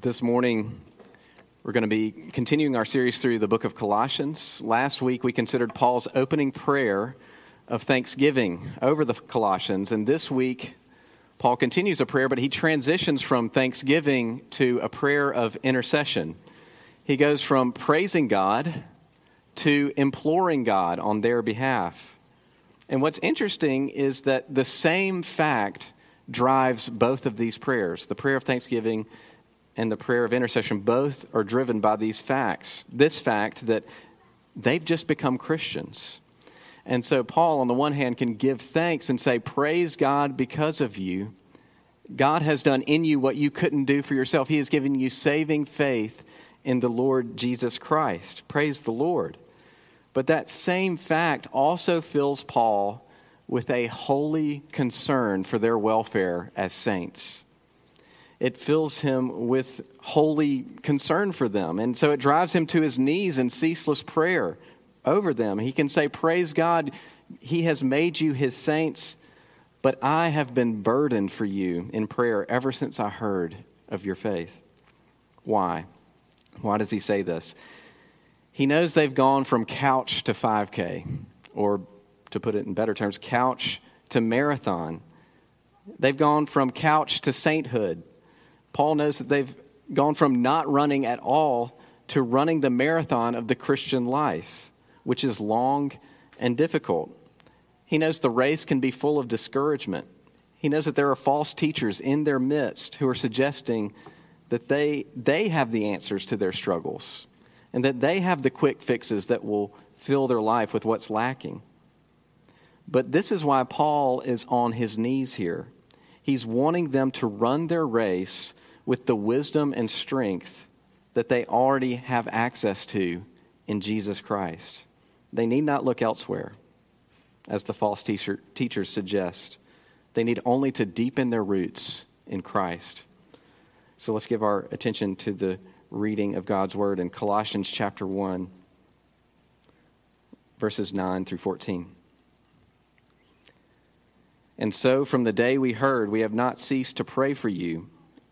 This morning, we're going to be continuing our series through the book of Colossians. Last week, we considered Paul's opening prayer of thanksgiving over the Colossians. And this week, Paul continues a prayer, but he transitions from thanksgiving to a prayer of intercession. He goes from praising God to imploring God on their behalf. And what's interesting is that the same fact drives both of these prayers the prayer of thanksgiving and the prayer of intercession both are driven by these facts. This fact that they've just become Christians. And so, Paul, on the one hand, can give thanks and say, Praise God because of you. God has done in you what you couldn't do for yourself. He has given you saving faith in the Lord Jesus Christ. Praise the Lord. But that same fact also fills Paul with a holy concern for their welfare as saints it fills him with holy concern for them. And so it drives him to his knees in ceaseless prayer over them. He can say, Praise God, He has made you His saints, but I have been burdened for you in prayer ever since I heard of your faith. Why? Why does he say this? He knows they've gone from couch to 5K, or to put it in better terms, couch to marathon. They've gone from couch to sainthood. Paul knows that they've gone from not running at all to running the marathon of the Christian life, which is long and difficult. He knows the race can be full of discouragement. He knows that there are false teachers in their midst who are suggesting that they, they have the answers to their struggles and that they have the quick fixes that will fill their life with what's lacking. But this is why Paul is on his knees here. He's wanting them to run their race with the wisdom and strength that they already have access to in Jesus Christ. They need not look elsewhere, as the false teacher, teachers suggest. They need only to deepen their roots in Christ. So let's give our attention to the reading of God's word in Colossians chapter 1, verses 9 through 14. And so, from the day we heard, we have not ceased to pray for you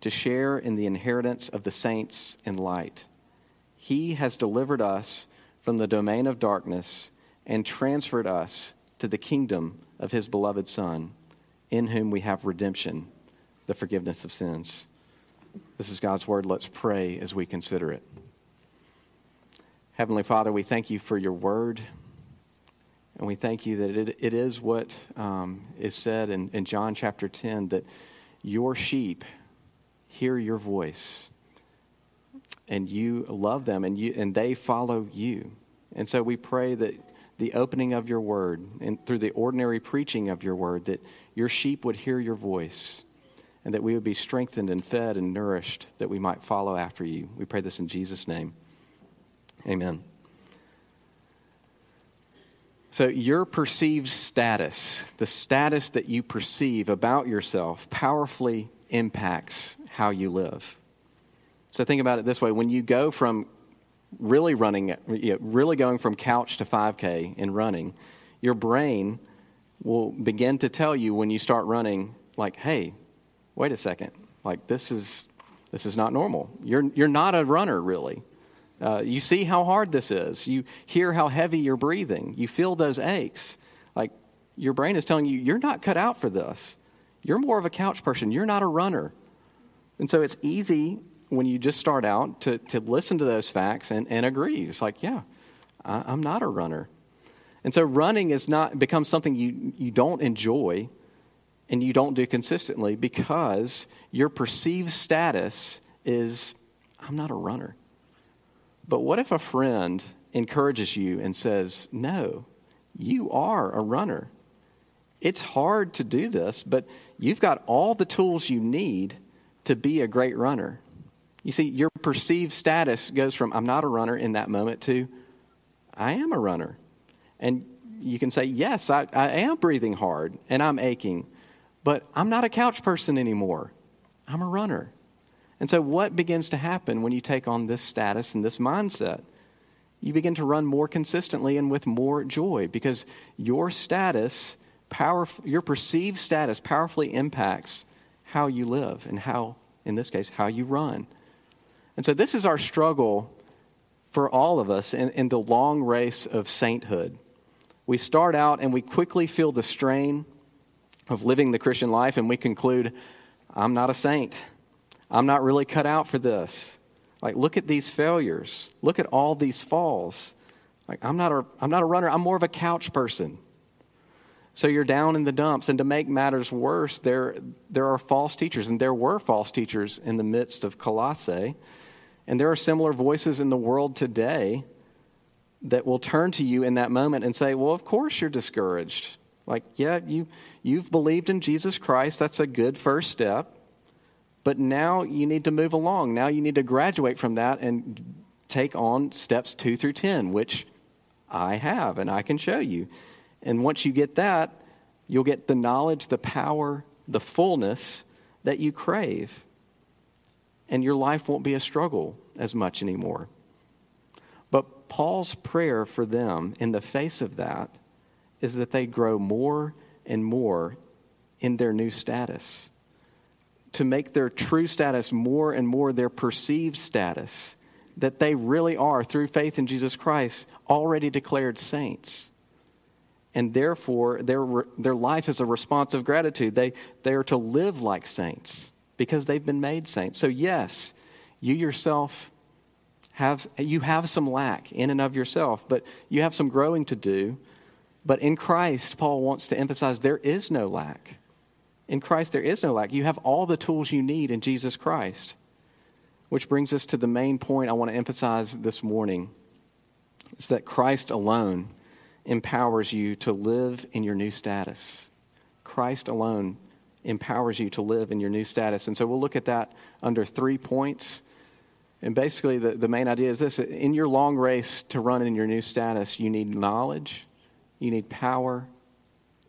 to share in the inheritance of the saints in light. He has delivered us from the domain of darkness and transferred us to the kingdom of his beloved Son, in whom we have redemption, the forgiveness of sins. This is God's word. Let's pray as we consider it. Heavenly Father, we thank you for your word. And we thank you that it, it is what um, is said in, in John chapter 10 that your sheep hear your voice and you love them and, you, and they follow you. And so we pray that the opening of your word and through the ordinary preaching of your word, that your sheep would hear your voice and that we would be strengthened and fed and nourished, that we might follow after you. We pray this in Jesus' name. Amen. So, your perceived status, the status that you perceive about yourself, powerfully impacts how you live. So think about it this way when you go from really running, really going from couch to 5K in running, your brain will begin to tell you when you start running, like, hey, wait a second, like this is this is not normal. You're you're not a runner really. Uh, you see how hard this is. You hear how heavy you're breathing. You feel those aches. Like your brain is telling you you're not cut out for this. You're more of a couch person. You're not a runner. And so it's easy when you just start out to, to listen to those facts and, and agree. It's like, yeah, I, I'm not a runner. And so running is not becomes something you, you don't enjoy and you don't do consistently because your perceived status is I'm not a runner. But what if a friend encourages you and says, No, you are a runner? It's hard to do this, but you've got all the tools you need to be a great runner. You see, your perceived status goes from I'm not a runner in that moment to I am a runner. And you can say, Yes, I, I am breathing hard and I'm aching, but I'm not a couch person anymore. I'm a runner. And so, what begins to happen when you take on this status and this mindset? You begin to run more consistently and with more joy because your status, power, your perceived status, powerfully impacts how you live and how, in this case, how you run. And so, this is our struggle for all of us in, in the long race of sainthood. We start out and we quickly feel the strain of living the Christian life, and we conclude, I'm not a saint. I'm not really cut out for this. Like, look at these failures. Look at all these falls. Like, I'm not a, I'm not a runner. I'm more of a couch person. So you're down in the dumps. And to make matters worse, there, there are false teachers, and there were false teachers in the midst of Colossae. And there are similar voices in the world today that will turn to you in that moment and say, Well, of course you're discouraged. Like, yeah, you, you've believed in Jesus Christ. That's a good first step. But now you need to move along. Now you need to graduate from that and take on steps two through 10, which I have and I can show you. And once you get that, you'll get the knowledge, the power, the fullness that you crave. And your life won't be a struggle as much anymore. But Paul's prayer for them in the face of that is that they grow more and more in their new status to make their true status more and more their perceived status, that they really are, through faith in Jesus Christ, already declared saints. And therefore, their, their life is a response of gratitude. They, they are to live like saints because they've been made saints. So, yes, you yourself have, you have some lack in and of yourself, but you have some growing to do. But in Christ, Paul wants to emphasize there is no lack. In Christ, there is no lack. You have all the tools you need in Jesus Christ. Which brings us to the main point I want to emphasize this morning. It's that Christ alone empowers you to live in your new status. Christ alone empowers you to live in your new status. And so we'll look at that under three points. And basically, the, the main idea is this in your long race to run in your new status, you need knowledge, you need power,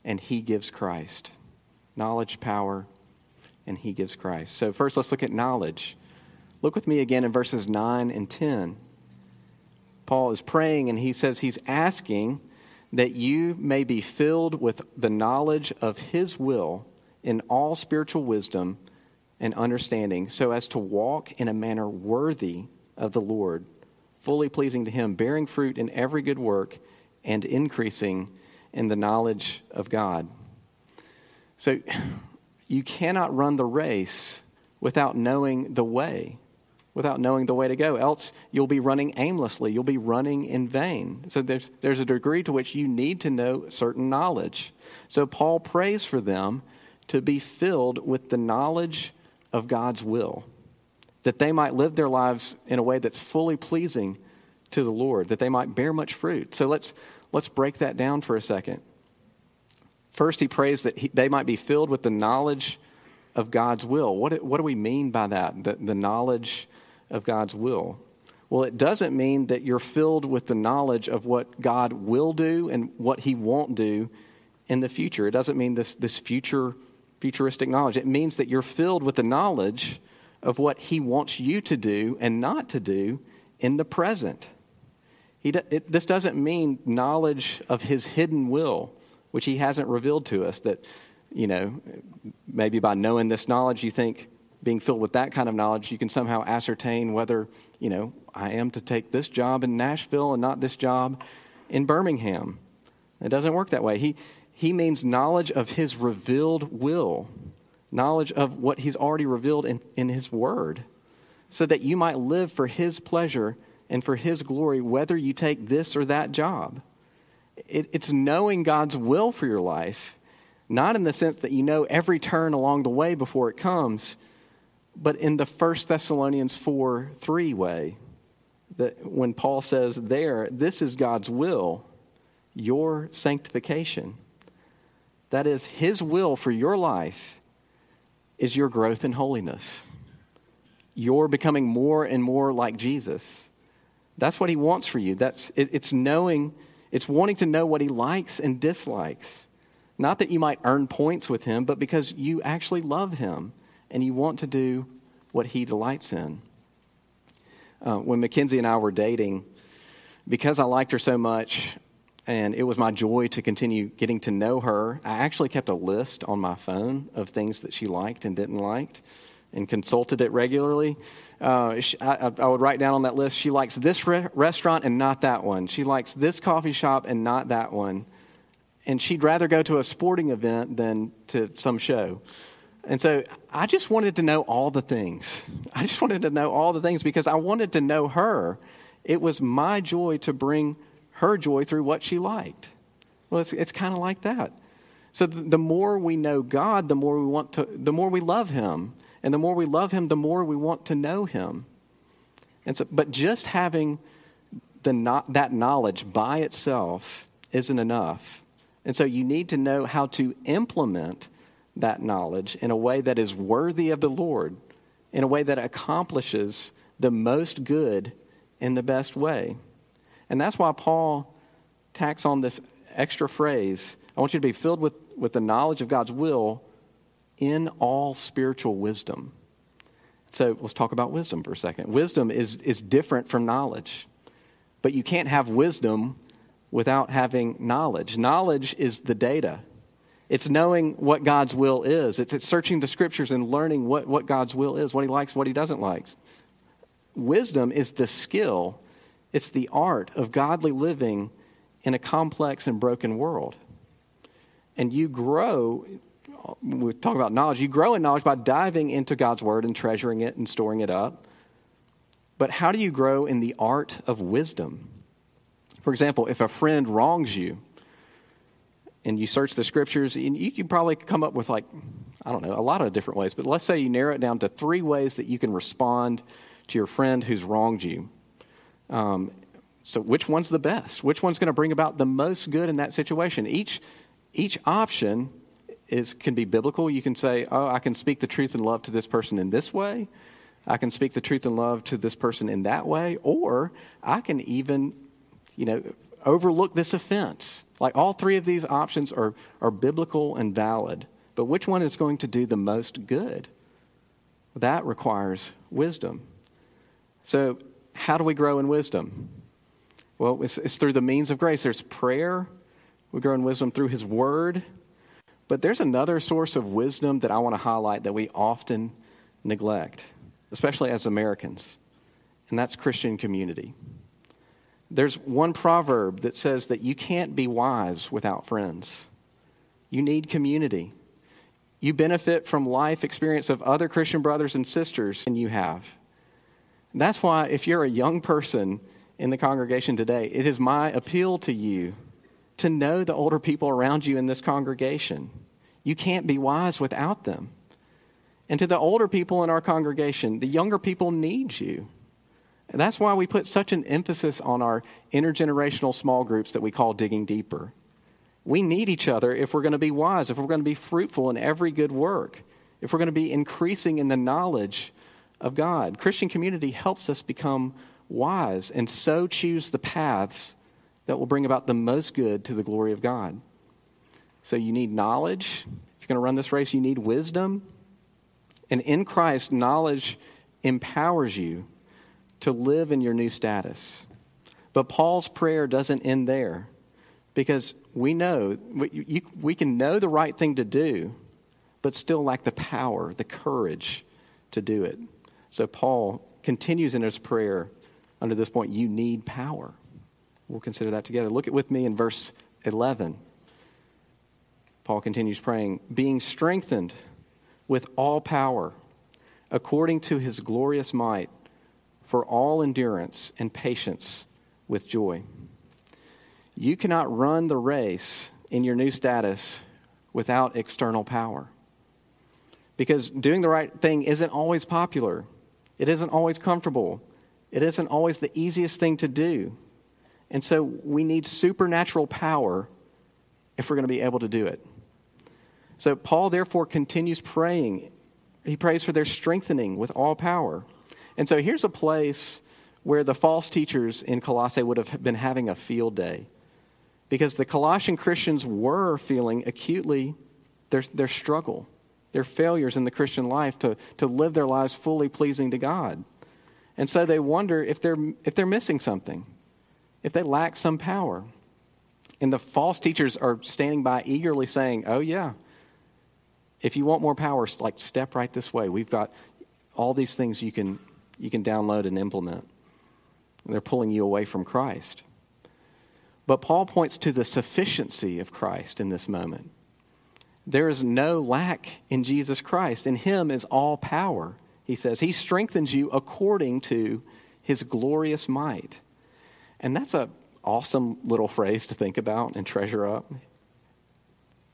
and He gives Christ knowledge, power, and he gives Christ. So, first, let's look at knowledge. Look with me again in verses 9 and 10. Paul is praying and he says he's asking that you may be filled with the knowledge of his will in all spiritual wisdom and understanding, so as to walk in a manner worthy of the Lord, fully pleasing to him, bearing fruit in every good work and increasing in the knowledge of God. So you cannot run the race without knowing the way, without knowing the way to go. Else, you'll be running aimlessly. You'll be running in vain. So there's, there's a degree to which you need to know certain knowledge. So Paul prays for them to be filled with the knowledge of God's will, that they might live their lives in a way that's fully pleasing to the Lord, that they might bear much fruit. So let's, let's break that down for a second. First, he prays that he, they might be filled with the knowledge of God's will. What, what do we mean by that, the, the knowledge of God's will? Well, it doesn't mean that you're filled with the knowledge of what God will do and what he won't do in the future. It doesn't mean this, this future, futuristic knowledge. It means that you're filled with the knowledge of what he wants you to do and not to do in the present. He, it, this doesn't mean knowledge of his hidden will which he hasn't revealed to us. That, you know, maybe by knowing this knowledge, you think being filled with that kind of knowledge, you can somehow ascertain whether, you know, I am to take this job in Nashville and not this job in Birmingham. It doesn't work that way. He, he means knowledge of his revealed will, knowledge of what he's already revealed in, in his word, so that you might live for his pleasure and for his glory, whether you take this or that job it, it's knowing God's will for your life, not in the sense that you know every turn along the way before it comes, but in the First Thessalonians 4 3 way. That when Paul says there, this is God's will, your sanctification. That is, His will for your life is your growth in holiness. you're becoming more and more like Jesus. That's what he wants for you. That's, it, it's knowing, it's wanting to know what he likes and dislikes. Not that you might earn points with him, but because you actually love him and you want to do what he delights in. Uh, when Mackenzie and I were dating, because I liked her so much, and it was my joy to continue getting to know her. I actually kept a list on my phone of things that she liked and didn't like and consulted it regularly. Uh, she, I, I, would write down on that list she likes this re- restaurant and not that one. She likes this coffee shop and not that one. And she'd rather go to a sporting event than to some show. And so I just wanted to know all the things. I just wanted to know all the things because I wanted to know her. It was my joy to bring her joy through what she liked. Well, it's, it's kind of like that. So the, the more we know God, the more we want to, the more we love Him, and the more we love Him, the more we want to know Him. And so, but just having the not, that knowledge by itself isn't enough. And so you need to know how to implement that knowledge in a way that is worthy of the Lord, in a way that accomplishes the most good in the best way. And that's why Paul tacks on this extra phrase I want you to be filled with, with the knowledge of God's will in all spiritual wisdom. So let's talk about wisdom for a second. Wisdom is, is different from knowledge, but you can't have wisdom without having knowledge. Knowledge is the data. It's knowing what God's will is. It's, it's searching the scriptures and learning what, what God's will is, what he likes, what he doesn't like. Wisdom is the skill it's the art of godly living in a complex and broken world. And you grow, we talk about knowledge, you grow in knowledge by diving into God's word and treasuring it and storing it up. But how do you grow in the art of wisdom? For example, if a friend wrongs you and you search the scriptures, and you can probably come up with like, I don't know, a lot of different ways. But let's say you narrow it down to three ways that you can respond to your friend who's wronged you. Um, so, which one's the best? Which one's going to bring about the most good in that situation? Each, each option is, can be biblical. You can say, oh, I can speak the truth and love to this person in this way. I can speak the truth and love to this person in that way. Or I can even, you know, overlook this offense. Like all three of these options are, are biblical and valid. But which one is going to do the most good? That requires wisdom. So how do we grow in wisdom? Well, it's, it's through the means of grace. There's prayer. We grow in wisdom through His Word. But there's another source of wisdom that I want to highlight that we often neglect, especially as Americans, and that's Christian community. There's one proverb that says that you can't be wise without friends. You need community. You benefit from life experience of other Christian brothers and sisters than you have. That's why, if you're a young person in the congregation today, it is my appeal to you to know the older people around you in this congregation. You can't be wise without them. And to the older people in our congregation, the younger people need you. And that's why we put such an emphasis on our intergenerational small groups that we call Digging Deeper. We need each other if we're going to be wise, if we're going to be fruitful in every good work, if we're going to be increasing in the knowledge of God. Christian community helps us become wise and so choose the paths that will bring about the most good to the glory of God. So you need knowledge. If you're going to run this race, you need wisdom. And in Christ, knowledge empowers you to live in your new status. But Paul's prayer doesn't end there because we know, we, we can know the right thing to do, but still lack the power, the courage to do it. So Paul continues in his prayer under this point you need power. We'll consider that together. Look at with me in verse 11. Paul continues praying, being strengthened with all power according to his glorious might for all endurance and patience with joy. You cannot run the race in your new status without external power. Because doing the right thing isn't always popular. It isn't always comfortable. It isn't always the easiest thing to do. And so we need supernatural power if we're going to be able to do it. So Paul therefore continues praying. He prays for their strengthening with all power. And so here's a place where the false teachers in Colossae would have been having a field day because the Colossian Christians were feeling acutely their, their struggle, their failures in the Christian life to, to live their lives fully pleasing to God. And so they wonder if they're, if they're missing something, if they lack some power. And the false teachers are standing by eagerly saying, Oh, yeah, if you want more power, like step right this way. We've got all these things you can, you can download and implement. And they're pulling you away from Christ. But Paul points to the sufficiency of Christ in this moment. There is no lack in Jesus Christ. In him is all power, he says. He strengthens you according to his glorious might. And that's an awesome little phrase to think about and treasure up.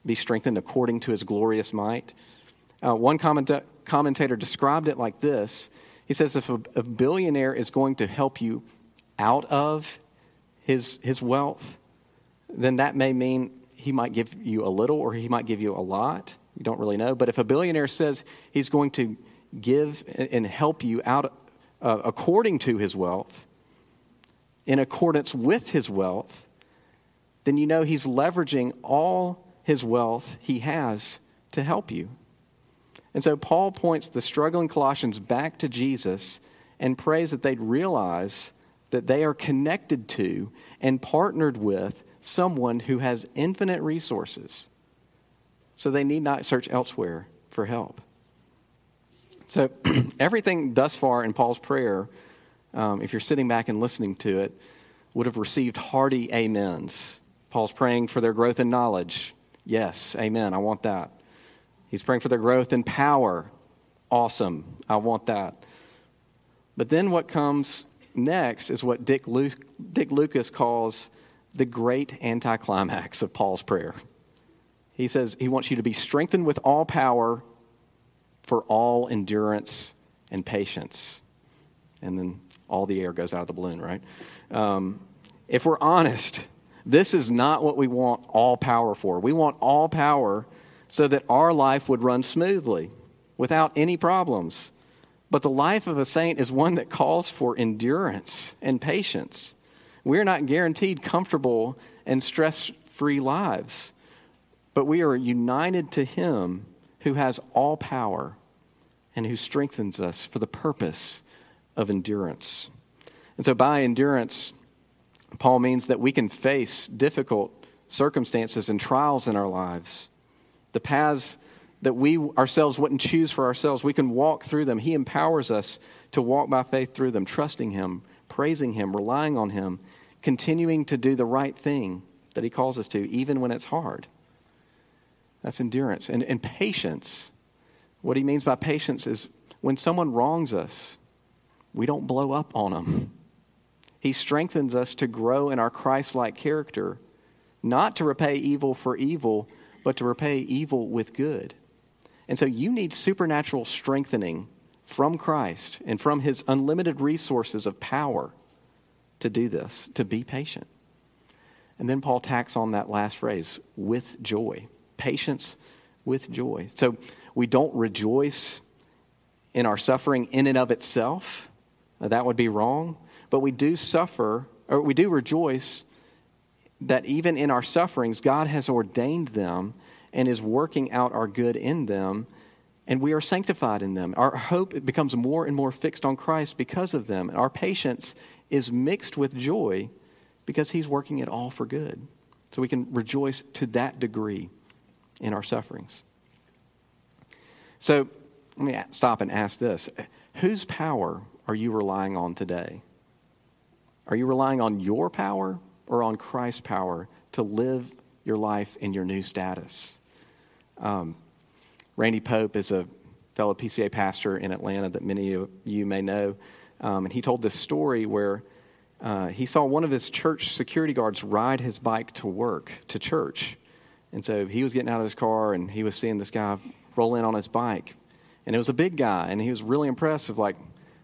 Be strengthened according to his glorious might. Uh, one comment- commentator described it like this He says, if a, a billionaire is going to help you out of his, his wealth, then that may mean he might give you a little or he might give you a lot. You don't really know. But if a billionaire says he's going to give and help you out uh, according to his wealth, in accordance with his wealth, then you know he's leveraging all his wealth he has to help you. And so Paul points the struggling Colossians back to Jesus and prays that they'd realize that they are connected to and partnered with someone who has infinite resources. So they need not search elsewhere for help. So, everything thus far in Paul's prayer, um, if you're sitting back and listening to it, would have received hearty amens. Paul's praying for their growth in knowledge. Yes, amen. I want that. He's praying for their growth in power. Awesome. I want that. But then what comes next is what Dick, Lu- Dick Lucas calls the great anticlimax of Paul's prayer. He says he wants you to be strengthened with all power for all endurance and patience. And then all the air goes out of the balloon, right? Um, if we're honest, this is not what we want all power for. We want all power so that our life would run smoothly without any problems. But the life of a saint is one that calls for endurance and patience. We're not guaranteed comfortable and stress free lives, but we are united to Him who has all power and who strengthens us for the purpose of endurance. And so, by endurance, Paul means that we can face difficult circumstances and trials in our lives. The paths that we ourselves wouldn't choose for ourselves, we can walk through them. He empowers us to walk by faith through them, trusting Him, praising Him, relying on Him, continuing to do the right thing that He calls us to, even when it's hard. That's endurance. And, and patience, what He means by patience is when someone wrongs us, we don't blow up on them. He strengthens us to grow in our Christ like character, not to repay evil for evil, but to repay evil with good. And so you need supernatural strengthening from Christ and from his unlimited resources of power to do this, to be patient. And then Paul tacks on that last phrase with joy. Patience with joy. So we don't rejoice in our suffering in and of itself. That would be wrong. But we do suffer, or we do rejoice that even in our sufferings, God has ordained them and is working out our good in them, and we are sanctified in them. Our hope becomes more and more fixed on Christ because of them. Our patience is mixed with joy because He's working it all for good. So we can rejoice to that degree in our sufferings. So let me stop and ask this Whose power are you relying on today? Are you relying on your power or on Christ's power to live your life in your new status? Um, Randy Pope is a fellow PCA pastor in Atlanta that many of you may know. Um, and he told this story where uh, he saw one of his church security guards ride his bike to work, to church. And so he was getting out of his car and he was seeing this guy roll in on his bike. And it was a big guy, and he was really impressed of like,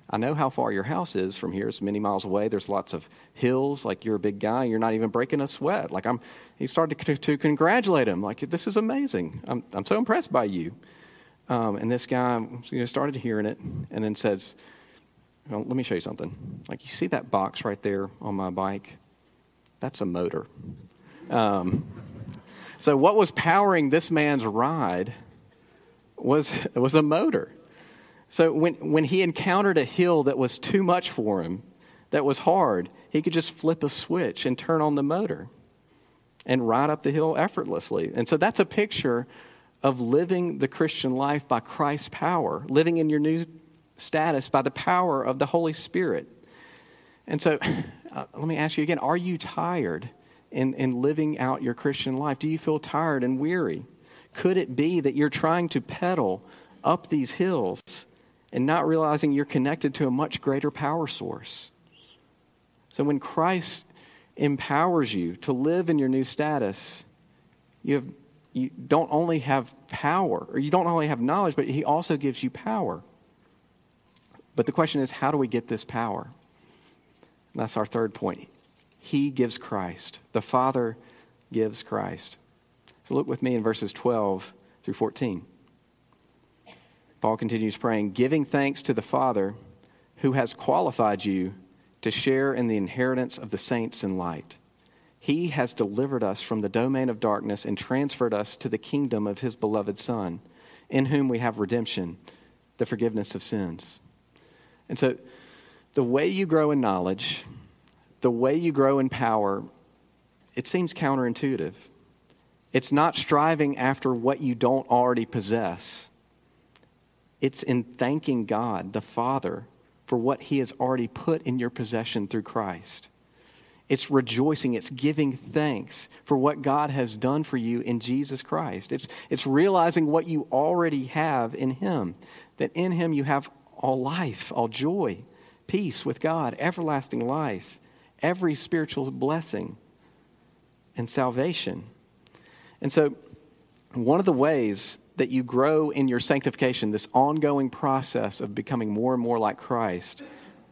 I know how far your house is from here. It's many miles away. There's lots of hills. Like you're a big guy. You're not even breaking a sweat. Like I'm. He started to, to congratulate him. Like this is amazing. I'm I'm so impressed by you. Um, and this guy you know, started hearing it, and then says, Well, let me show you something. Like, you see that box right there on my bike? That's a motor. Um, so, what was powering this man's ride was, was a motor. So, when, when he encountered a hill that was too much for him, that was hard, he could just flip a switch and turn on the motor and ride up the hill effortlessly. And so, that's a picture of living the Christian life by Christ's power, living in your new status by the power of the Holy Spirit. And so, uh, let me ask you again are you tired in, in living out your Christian life? Do you feel tired and weary? Could it be that you're trying to pedal up these hills and not realizing you're connected to a much greater power source? So, when Christ empowers you to live in your new status, you, have, you don't only have power, or you don't only have knowledge, but He also gives you power. But the question is, how do we get this power? And that's our third point. He gives Christ. The Father gives Christ. So look with me in verses 12 through 14. Paul continues praying, giving thanks to the Father who has qualified you to share in the inheritance of the saints in light. He has delivered us from the domain of darkness and transferred us to the kingdom of his beloved Son, in whom we have redemption, the forgiveness of sins. And so, the way you grow in knowledge, the way you grow in power, it seems counterintuitive. It's not striving after what you don't already possess. It's in thanking God, the Father, for what He has already put in your possession through Christ. It's rejoicing, it's giving thanks for what God has done for you in Jesus Christ. It's, it's realizing what you already have in Him, that in Him you have all life, all joy, peace with God, everlasting life, every spiritual blessing, and salvation. And so, one of the ways that you grow in your sanctification, this ongoing process of becoming more and more like Christ,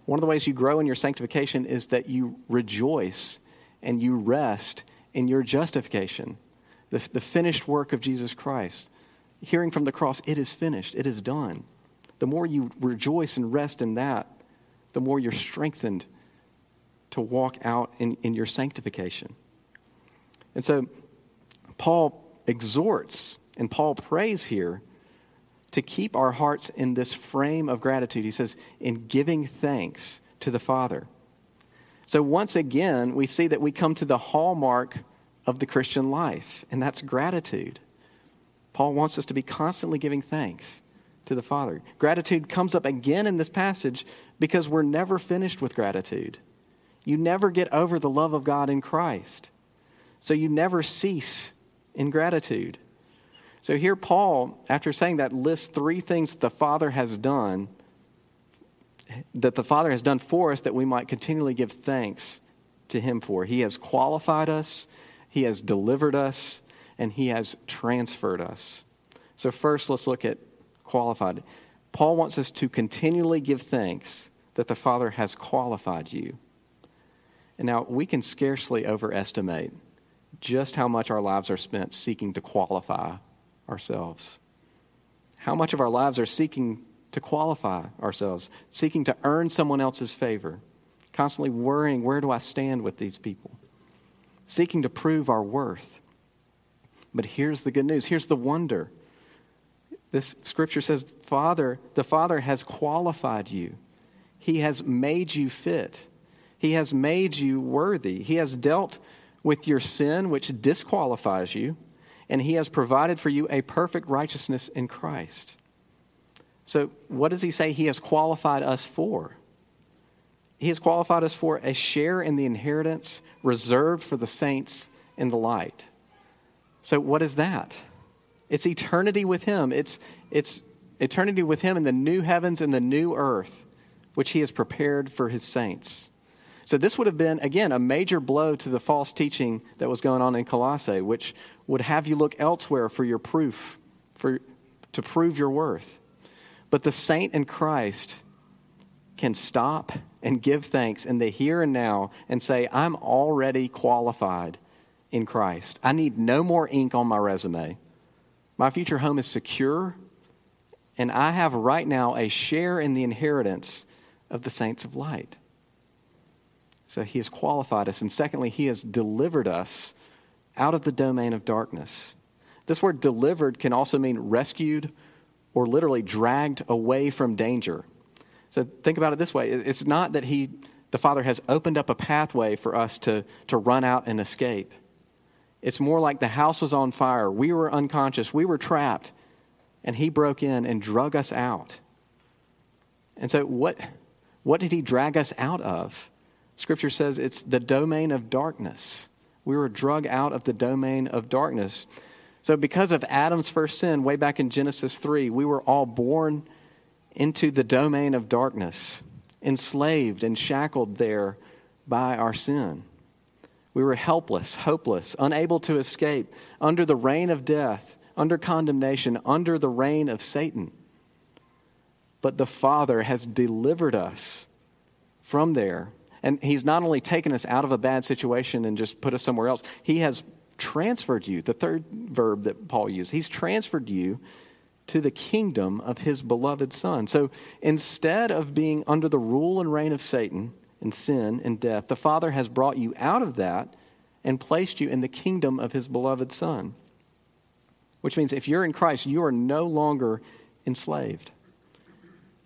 one of the ways you grow in your sanctification is that you rejoice and you rest in your justification, the, the finished work of Jesus Christ. Hearing from the cross, it is finished, it is done the more you rejoice and rest in that, the more you're strengthened to walk out in, in your sanctification. And so, Paul exhorts and Paul prays here to keep our hearts in this frame of gratitude. He says, in giving thanks to the Father. So, once again, we see that we come to the hallmark of the Christian life, and that's gratitude. Paul wants us to be constantly giving thanks to the Father. Gratitude comes up again in this passage because we're never finished with gratitude. You never get over the love of God in Christ. So you never cease in gratitude. So here, Paul, after saying that, lists three things the Father has done, that the Father has done for us that we might continually give thanks to Him for. He has qualified us, He has delivered us, and He has transferred us. So, first, let's look at qualified. Paul wants us to continually give thanks that the Father has qualified you. And now we can scarcely overestimate just how much our lives are spent seeking to qualify ourselves. How much of our lives are seeking to qualify ourselves, seeking to earn someone else's favor, constantly worrying, where do I stand with these people? Seeking to prove our worth. But here's the good news. Here's the wonder this scripture says, Father, the Father has qualified you. He has made you fit. He has made you worthy. He has dealt with your sin, which disqualifies you, and He has provided for you a perfect righteousness in Christ. So, what does He say He has qualified us for? He has qualified us for a share in the inheritance reserved for the saints in the light. So, what is that? It's eternity with Him. It's, it's eternity with Him in the new heavens and the new earth, which He has prepared for His saints. So, this would have been, again, a major blow to the false teaching that was going on in Colossae, which would have you look elsewhere for your proof, for, to prove your worth. But the saint in Christ can stop and give thanks in the here and now and say, I'm already qualified in Christ. I need no more ink on my resume. My future home is secure, and I have right now a share in the inheritance of the saints of light. So he has qualified us. And secondly, he has delivered us out of the domain of darkness. This word delivered can also mean rescued or literally dragged away from danger. So think about it this way it's not that he, the Father has opened up a pathway for us to, to run out and escape. It's more like the house was on fire. We were unconscious. We were trapped. And he broke in and drug us out. And so, what, what did he drag us out of? Scripture says it's the domain of darkness. We were drug out of the domain of darkness. So, because of Adam's first sin, way back in Genesis 3, we were all born into the domain of darkness, enslaved and shackled there by our sin. We were helpless, hopeless, unable to escape, under the reign of death, under condemnation, under the reign of Satan. But the Father has delivered us from there and he's not only taken us out of a bad situation and just put us somewhere else, he has transferred you, the third verb that Paul used, he's transferred you to the kingdom of his beloved Son. So instead of being under the rule and reign of Satan and sin and death, the Father has brought you out of that and placed you in the kingdom of his beloved Son. Which means if you're in Christ, you are no longer enslaved.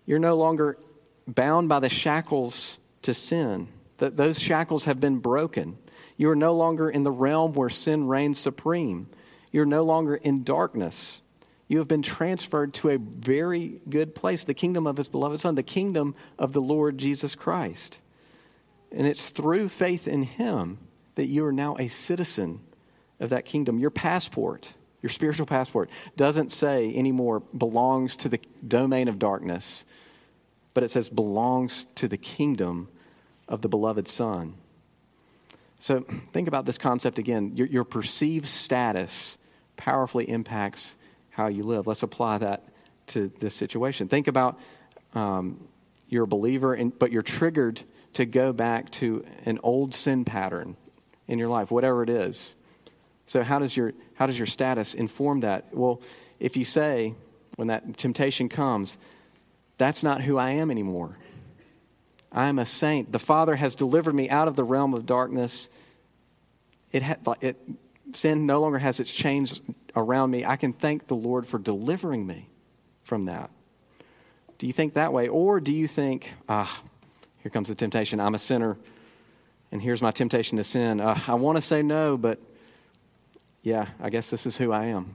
You're no longer bound by the shackles to sin, that those shackles have been broken. You are no longer in the realm where sin reigns supreme. You're no longer in darkness. You have been transferred to a very good place, the kingdom of his beloved Son, the kingdom of the Lord Jesus Christ. And it's through faith in him that you are now a citizen of that kingdom. Your passport, your spiritual passport, doesn't say anymore belongs to the domain of darkness, but it says belongs to the kingdom of the beloved Son. So think about this concept again. Your, your, perceived status powerfully impacts how you live. Let's apply that to this situation. Think about um, you're a believer, in, but you're triggered to go back to an old sin pattern in your life, whatever it is. So how does your how does your status inform that? Well, if you say when that temptation comes, that's not who I am anymore. I am a saint. The Father has delivered me out of the realm of darkness. It, ha- it, sin no longer has its chains around me. I can thank the Lord for delivering me from that. Do you think that way? Or do you think, ah, here comes the temptation. I'm a sinner, and here's my temptation to sin. Uh, I want to say no, but yeah, I guess this is who I am.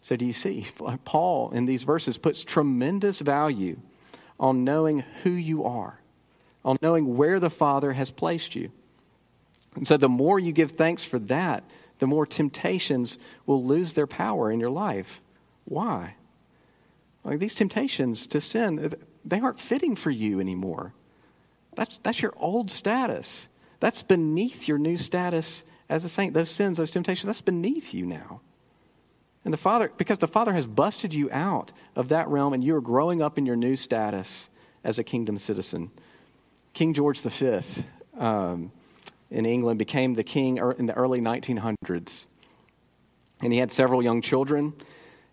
So, do you see? Paul in these verses puts tremendous value on knowing who you are on knowing where the Father has placed you. And so the more you give thanks for that, the more temptations will lose their power in your life. Why? Like these temptations to sin, they aren't fitting for you anymore. That's, that's your old status. That's beneath your new status as a saint. Those sins, those temptations, that's beneath you now. And the Father, because the Father has busted you out of that realm and you are growing up in your new status as a kingdom citizen. King George V um, in England became the king in the early 1900s. And he had several young children.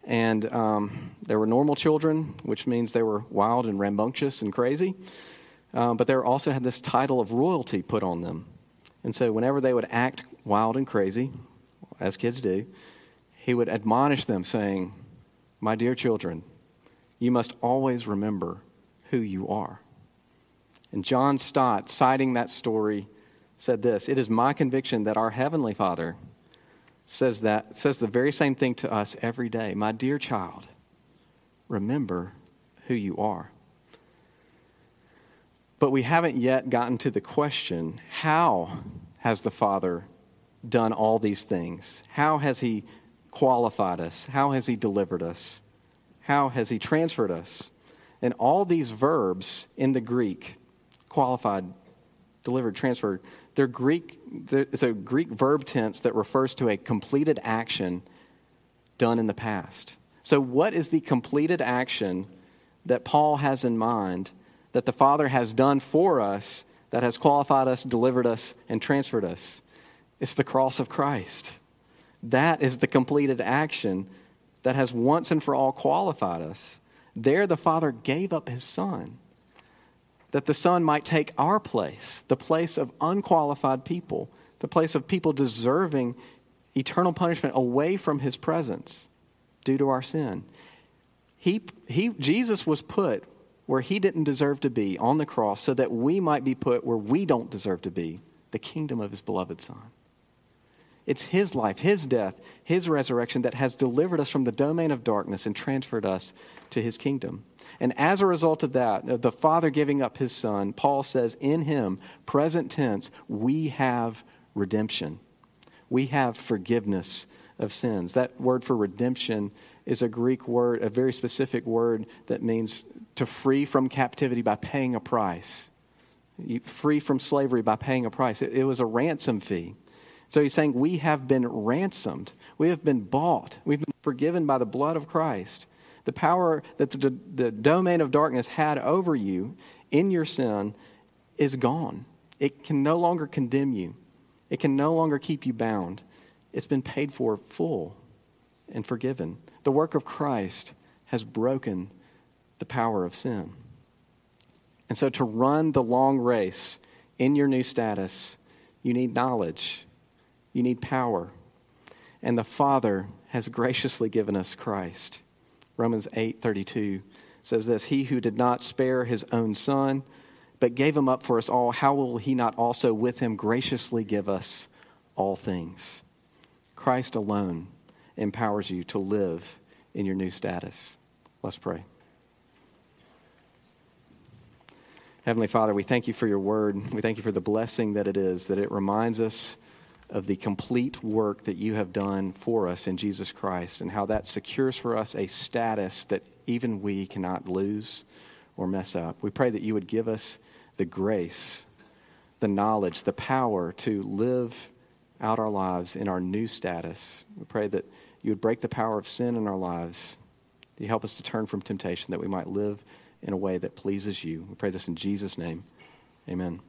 And um, they were normal children, which means they were wild and rambunctious and crazy. Um, but they also had this title of royalty put on them. And so whenever they would act wild and crazy, as kids do, he would admonish them, saying, My dear children, you must always remember who you are. And John Stott, citing that story, said this It is my conviction that our Heavenly Father says that says the very same thing to us every day. My dear child, remember who you are. But we haven't yet gotten to the question how has the Father done all these things? How has He qualified us? How has He delivered us? How has He transferred us? And all these verbs in the Greek qualified, delivered, transferred. They're Greek, they're, it's a Greek verb tense that refers to a completed action done in the past. So, what is the completed action that Paul has in mind that the Father has done for us that has qualified us, delivered us, and transferred us? It's the cross of Christ. That is the completed action that has once and for all qualified us. There, the Father gave up his Son that the Son might take our place, the place of unqualified people, the place of people deserving eternal punishment away from his presence due to our sin. He, he, Jesus was put where he didn't deserve to be on the cross so that we might be put where we don't deserve to be, the kingdom of his beloved Son. It's his life, his death, his resurrection that has delivered us from the domain of darkness and transferred us to his kingdom. And as a result of that, uh, the Father giving up his Son, Paul says, in him, present tense, we have redemption. We have forgiveness of sins. That word for redemption is a Greek word, a very specific word that means to free from captivity by paying a price. free from slavery by paying a price. It, it was a ransom fee. So he's saying we have been ransomed. We have been bought. We've been forgiven by the blood of Christ. The power that the, the domain of darkness had over you in your sin is gone. It can no longer condemn you, it can no longer keep you bound. It's been paid for full and forgiven. The work of Christ has broken the power of sin. And so, to run the long race in your new status, you need knowledge you need power. And the Father has graciously given us Christ. Romans 8:32 says this, "He who did not spare his own son, but gave him up for us all, how will he not also with him graciously give us all things?" Christ alone empowers you to live in your new status. Let's pray. Heavenly Father, we thank you for your word. We thank you for the blessing that it is, that it reminds us of the complete work that you have done for us in Jesus Christ and how that secures for us a status that even we cannot lose or mess up. We pray that you would give us the grace, the knowledge, the power to live out our lives in our new status. We pray that you would break the power of sin in our lives. You help us to turn from temptation that we might live in a way that pleases you. We pray this in Jesus' name. Amen.